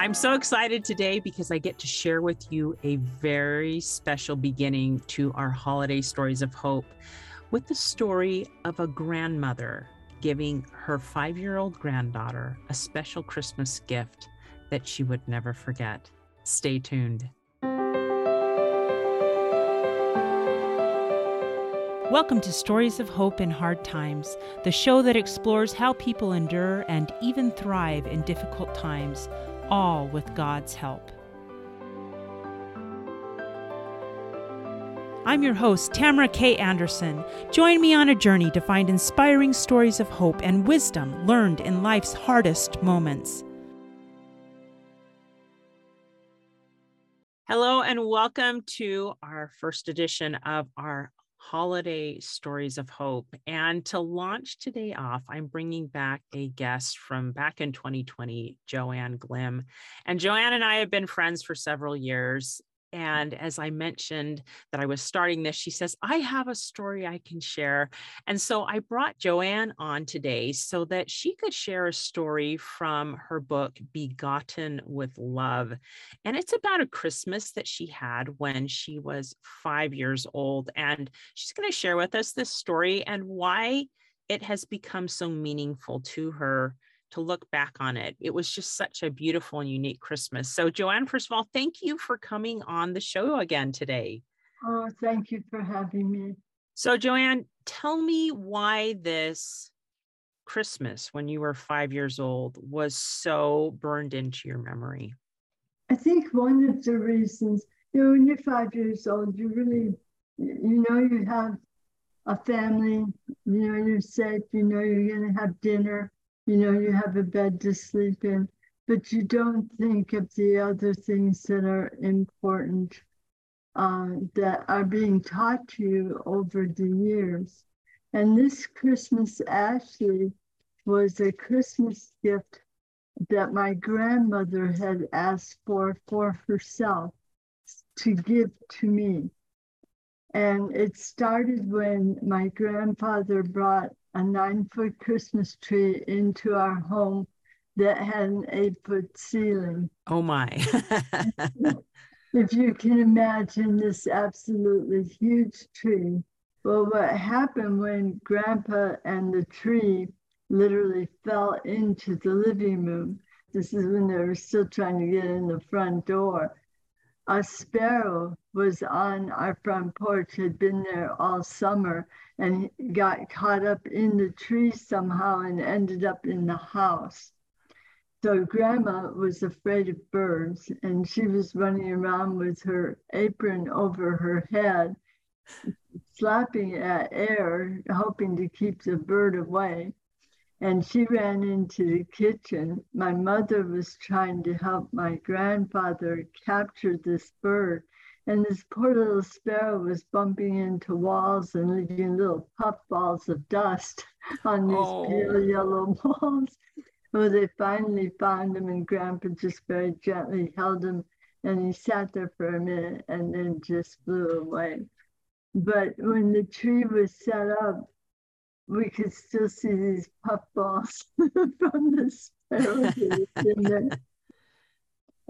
I'm so excited today because I get to share with you a very special beginning to our holiday stories of hope with the story of a grandmother giving her five year old granddaughter a special Christmas gift that she would never forget. Stay tuned. Welcome to Stories of Hope in Hard Times, the show that explores how people endure and even thrive in difficult times, all with God's help. I'm your host, Tamara K. Anderson. Join me on a journey to find inspiring stories of hope and wisdom learned in life's hardest moments. Hello, and welcome to our first edition of our holiday stories of hope. And to launch today off, I'm bringing back a guest from back in 2020, Joanne Glim. And Joanne and I have been friends for several years. And as I mentioned that I was starting this, she says, I have a story I can share. And so I brought Joanne on today so that she could share a story from her book, Begotten with Love. And it's about a Christmas that she had when she was five years old. And she's going to share with us this story and why it has become so meaningful to her to look back on it. It was just such a beautiful and unique Christmas. So, Joanne, first of all, thank you for coming on the show again today. Oh, thank you for having me. So, Joanne, tell me why this Christmas when you were five years old was so burned into your memory. I think one of the reasons, you know, when you're five years old, you really, you know, you have a family, you know, you're safe, you know, you're going to have dinner you know, you have a bed to sleep in, but you don't think of the other things that are important uh, that are being taught to you over the years. And this Christmas actually was a Christmas gift that my grandmother had asked for for herself to give to me. And it started when my grandfather brought a nine foot Christmas tree into our home that had an eight foot ceiling. Oh my. if you can imagine this absolutely huge tree. Well, what happened when Grandpa and the tree literally fell into the living room? This is when they were still trying to get in the front door a sparrow was on our front porch, had been there all summer, and got caught up in the tree somehow and ended up in the house. So grandma was afraid of birds, and she was running around with her apron over her head, slapping at air, hoping to keep the bird away and she ran into the kitchen. My mother was trying to help my grandfather capture this bird, and this poor little sparrow was bumping into walls and leaving little puff balls of dust on these oh. pale yellow walls. Well, they finally found him, and Grandpa just very gently held him, and he sat there for a minute and then just flew away. But when the tree was set up, we could still see these puffballs from the sparrow in there.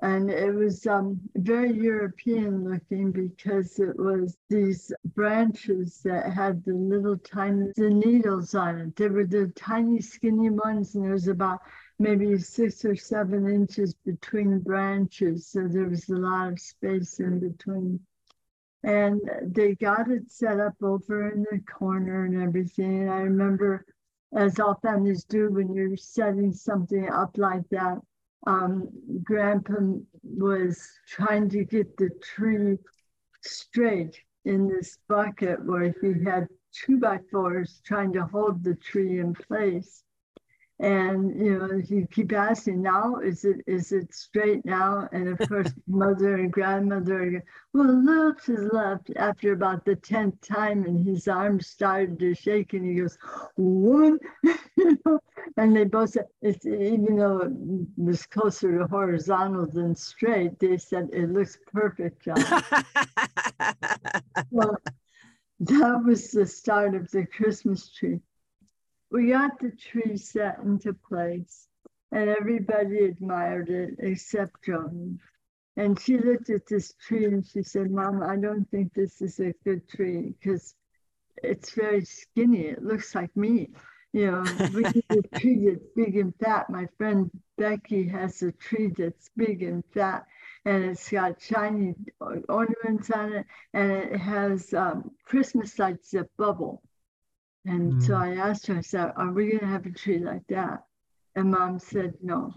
And it was um, very European looking because it was these branches that had the little tiny the needles on it. They were the tiny skinny ones, and there was about maybe six or seven inches between branches. So there was a lot of space in between and they got it set up over in the corner and everything. And I remember, as all families do, when you're setting something up like that, um, Grandpa was trying to get the tree straight in this bucket where he had two by fours trying to hold the tree in place. And you know, you keep asking now, is it is it straight now? And of course, mother and grandmother, well, a little to left after about the tenth time, and his arms started to shake, and he goes, one, you know, and they both said, it's, even though it was closer to horizontal than straight, they said it looks perfect, John. well, that was the start of the Christmas tree we got the tree set into place. and everybody admired it except Joan. And she looked at this tree and she said, Mom, I don't think this is a good tree because it's very skinny. It looks like me. You know, we need a tree that's big and fat. My friend Becky has a tree that's big and fat and it's got shiny ornaments on it and it has um, Christmas lights that bubble. And mm. so I asked her, I said, Are we going to have a tree like that? And mom said, No.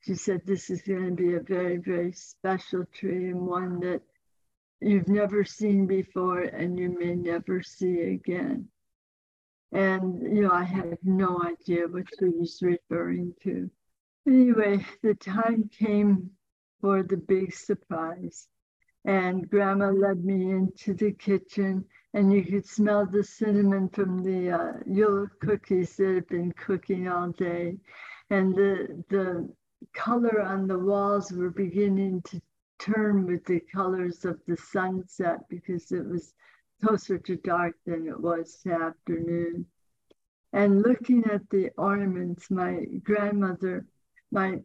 She said, This is going to be a very, very special tree and one that you've never seen before and you may never see again. And, you know, I had no idea what she was referring to. Anyway, the time came for the big surprise. And grandma led me into the kitchen and you could smell the cinnamon from the uh, yellow cookies that had been cooking all day. And the, the color on the walls were beginning to turn with the colors of the sunset because it was closer to dark than it was to afternoon. And looking at the ornaments, my grandmother, my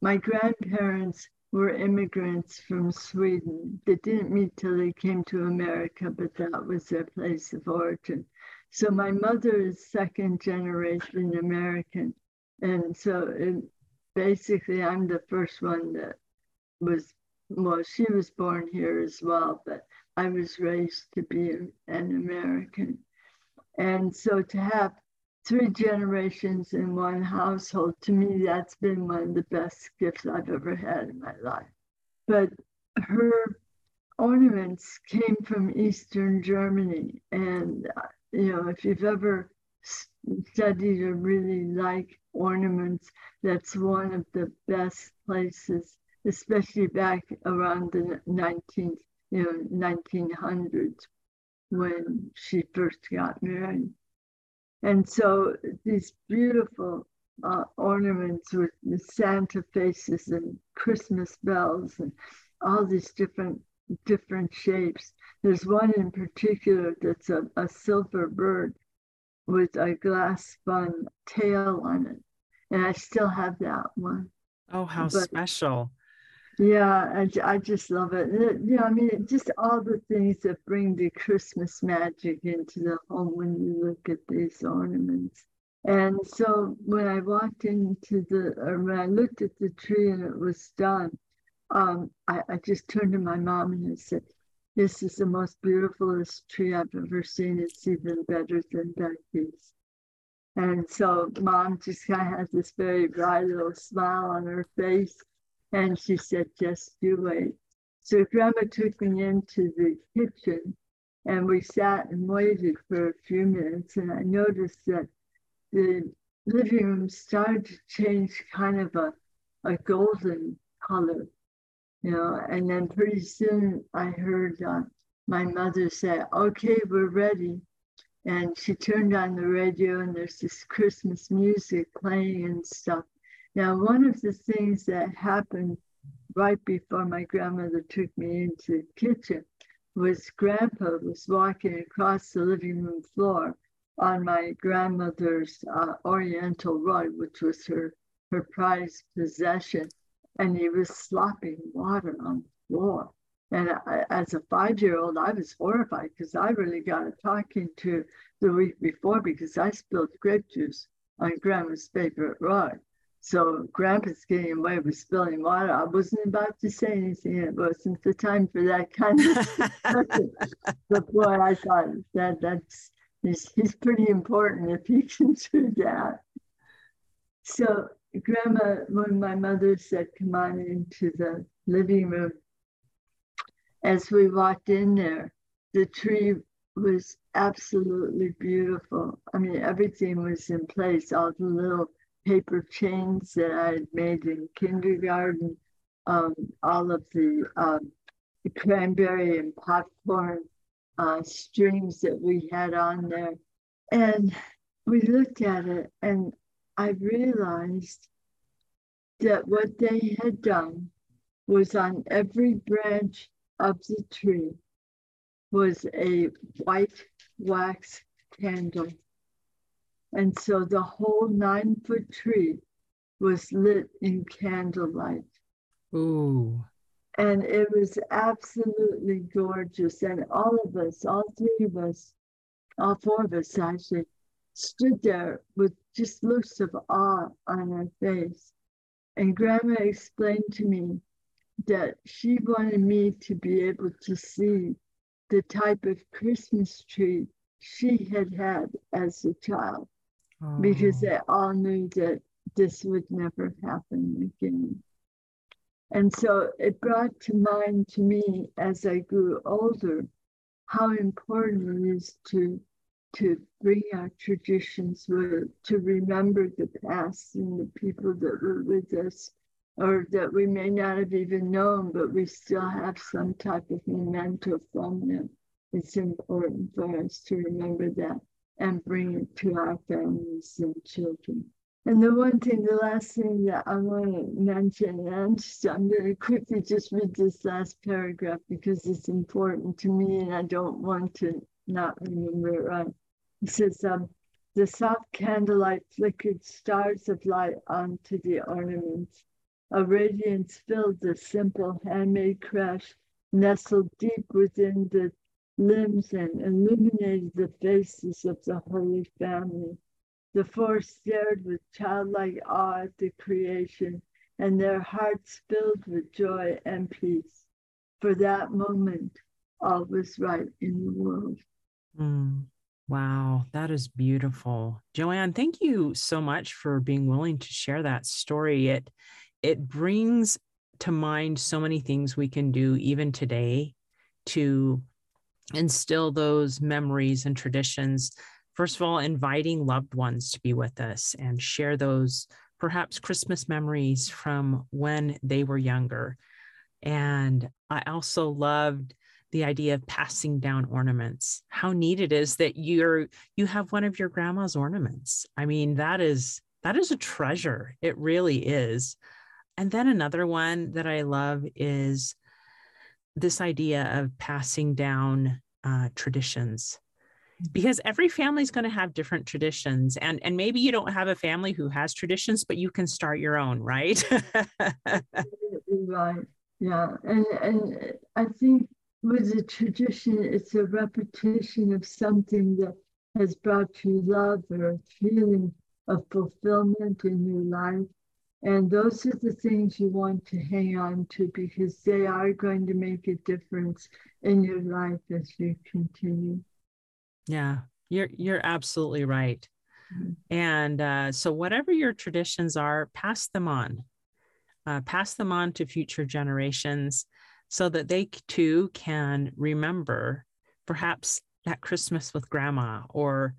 my grandparents were immigrants from Sweden. They didn't meet till they came to America, but that was their place of origin. So my mother is second generation American. And so it, basically, I'm the first one that was, well, she was born here as well, but I was raised to be an American. And so to have three generations in one household, to me, that's been one of the best gifts I've ever had in my life. But her ornaments came from Eastern Germany. And, uh, you know, if you've ever studied or really like ornaments, that's one of the best places, especially back around the 19th, you know, 1900s when she first got married. And so these beautiful uh, ornaments with the Santa faces and Christmas bells and all these different different shapes. There's one in particular that's a, a silver bird with a glass spun tail on it. And I still have that one. Oh, how but, special. Yeah, I, I just love it. Yeah, I mean, just all the things that bring the Christmas magic into the home when you look at these ornaments. And so when I walked into the, or when I looked at the tree and it was done, um, I, I just turned to my mom and I said, This is the most beautifulest tree I've ever seen. It's even better than Becky's. And so mom just kind of has this very bright little smile on her face. And she said, just you wait. So grandma took me into the kitchen and we sat and waited for a few minutes. And I noticed that the living room started to change kind of a, a golden color, you know. And then pretty soon I heard uh, my mother say, okay, we're ready. And she turned on the radio and there's this Christmas music playing and stuff. Now, one of the things that happened right before my grandmother took me into the kitchen was grandpa was walking across the living room floor on my grandmother's uh, oriental rug, which was her, her prized possession, and he was slopping water on the floor. And I, as a five year old, I was horrified because I really got a talking to the week before because I spilled grape juice on grandma's favorite rug. So grandpa's getting away with spilling water. I wasn't about to say anything. It wasn't the time for that kind of But boy, I thought that that's he's, he's pretty important if he can do that. So grandma, when my mother said, come on into the living room, as we walked in there, the tree was absolutely beautiful. I mean, everything was in place, all the little paper chains that I had made in kindergarten, um, all of the, um, cranberry and popcorn uh, strings that we had on there. And we looked at it and I realized that what they had done was on every branch of the tree was a white wax candle and so the whole nine foot tree was lit in candlelight. Ooh. And it was absolutely gorgeous. And all of us, all three of us, all four of us actually, stood there with just looks of awe on our face. And Grandma explained to me that she wanted me to be able to see the type of Christmas tree she had had as a child oh. because they all knew that this would never happen again. And so it brought to mind to me as I grew older how important it is to to bring our traditions with, to remember the past and the people that were with us or that we may not have even known, but we still have some type of memento from them. It's important for us to remember that and bring it to our families and children. And the one thing, the last thing that I want to mention, and I'm going to quickly just read this last paragraph because it's important to me and I don't want to not remember it right. It says, um, the soft candlelight flickered stars of light onto the ornaments. A radiance filled the simple handmade crèche, nestled deep within the limbs and illuminated the faces of the Holy Family. The four stared with childlike awe at the creation, and their hearts filled with joy and peace. For that moment, all was right in the world. Mm. Wow, that is beautiful. Joanne, thank you so much for being willing to share that story. It it brings to mind so many things we can do even today to instill those memories and traditions. First of all, inviting loved ones to be with us and share those perhaps Christmas memories from when they were younger. And I also loved the idea of passing down ornaments how neat it is that you're you have one of your grandma's ornaments i mean that is that is a treasure it really is and then another one that i love is this idea of passing down uh, traditions mm. because every family is going to have different traditions and and maybe you don't have a family who has traditions but you can start your own right right yeah and and i think with a tradition, it's a repetition of something that has brought you love or a feeling of fulfillment in your life. And those are the things you want to hang on to because they are going to make a difference in your life as you continue. Yeah, you're you're absolutely right. Mm-hmm. And uh, so, whatever your traditions are, pass them on. Uh, pass them on to future generations so that they too can remember perhaps that Christmas with grandma or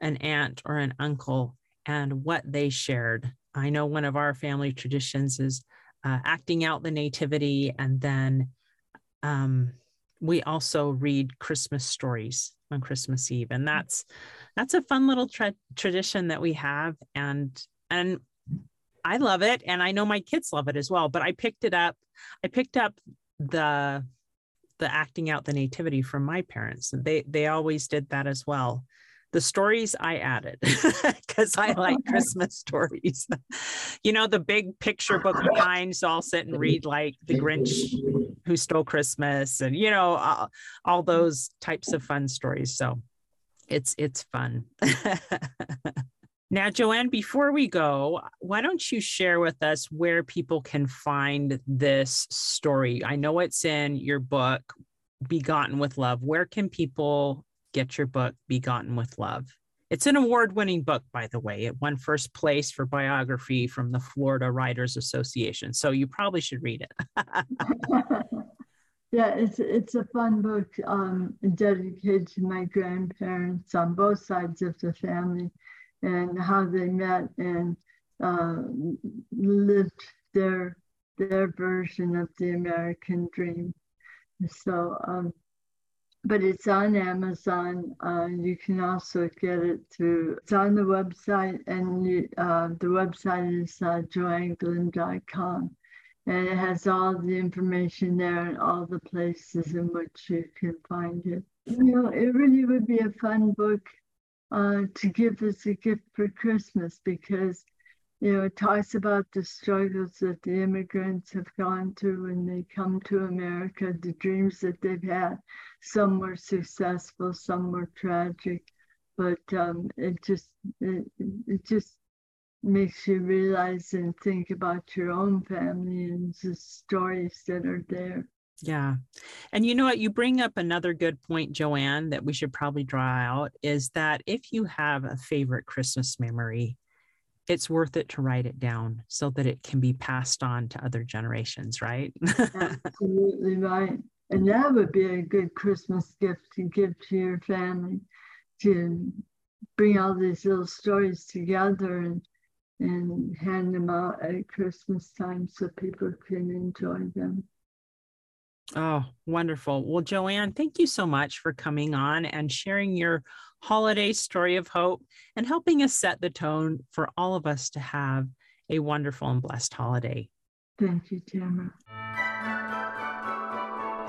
an aunt or an uncle and what they shared. I know one of our family traditions is uh, acting out the nativity, and then um, we also read Christmas stories on Christmas Eve, and that's that's a fun little tra- tradition that we have, and and I love it, and I know my kids love it as well. But I picked it up. I picked up the the acting out the nativity from my parents they they always did that as well the stories i added because i like christmas stories you know the big picture book behind so i'll sit and read like the grinch who stole christmas and you know all, all those types of fun stories so it's it's fun Now, Joanne, before we go, why don't you share with us where people can find this story? I know it's in your book, Begotten with Love. Where can people get your book, Begotten with Love? It's an award winning book, by the way. It won first place for biography from the Florida Writers Association. So you probably should read it. yeah, it's, it's a fun book um, dedicated to my grandparents on both sides of the family and how they met and uh, lived their their version of the American dream. So, um, but it's on Amazon. Uh, you can also get it through. It's on the website, and you, uh, the website is uh. And it has all the information there and all the places in which you can find it. You know, it really would be a fun book uh, to give as a gift for Christmas because you know, it talks about the struggles that the immigrants have gone through when they come to America, the dreams that they've had. Some were successful, some were tragic, but um, it just it, it just makes you realize and think about your own family and the stories that are there. Yeah. And you know what? You bring up another good point, Joanne, that we should probably draw out is that if you have a favorite Christmas memory, it's worth it to write it down so that it can be passed on to other generations, right? Absolutely right. And that would be a good Christmas gift to give to your family to bring all these little stories together and and hand them out at Christmas time so people can enjoy them. Oh, wonderful. Well, Joanne, thank you so much for coming on and sharing your holiday story of hope and helping us set the tone for all of us to have a wonderful and blessed holiday. Thank you, Tamara.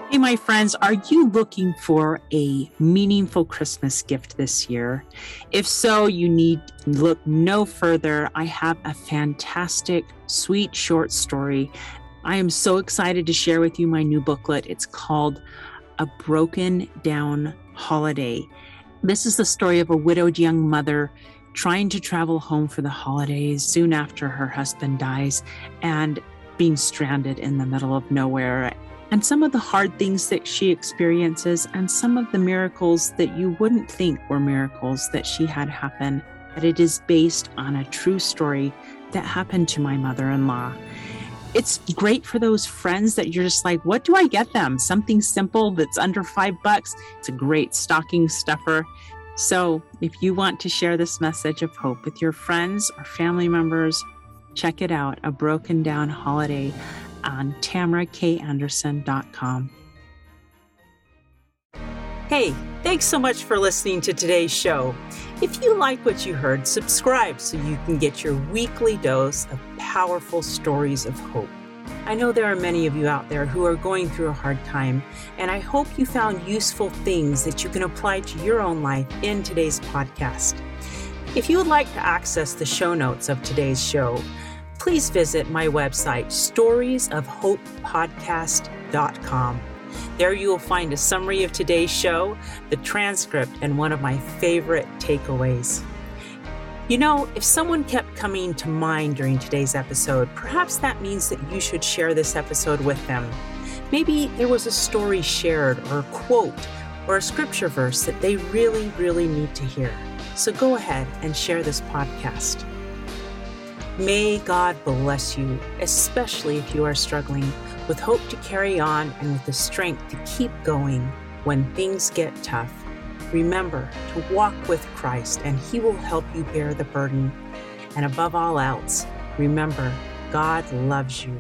Hey, my friends, are you looking for a meaningful Christmas gift this year? If so, you need look no further. I have a fantastic, sweet short story I am so excited to share with you my new booklet. It's called A Broken Down Holiday. This is the story of a widowed young mother trying to travel home for the holidays soon after her husband dies and being stranded in the middle of nowhere. And some of the hard things that she experiences, and some of the miracles that you wouldn't think were miracles that she had happen. But it is based on a true story that happened to my mother in law it's great for those friends that you're just like, what do I get them? Something simple that's under five bucks. It's a great stocking stuffer. So if you want to share this message of hope with your friends or family members, check it out A Broken Down Holiday on tamarakanderson.com. Hey, thanks so much for listening to today's show. If you like what you heard, subscribe so you can get your weekly dose of powerful stories of hope. I know there are many of you out there who are going through a hard time, and I hope you found useful things that you can apply to your own life in today's podcast. If you would like to access the show notes of today's show, please visit my website, storiesofhopepodcast.com. There you will find a summary of today's show, the transcript, and one of my favorite takeaways. You know, if someone kept coming to mind during today's episode, perhaps that means that you should share this episode with them. Maybe there was a story shared, or a quote, or a scripture verse that they really, really need to hear. So go ahead and share this podcast. May God bless you, especially if you are struggling with hope to carry on and with the strength to keep going when things get tough. Remember to walk with Christ, and He will help you bear the burden. And above all else, remember, God loves you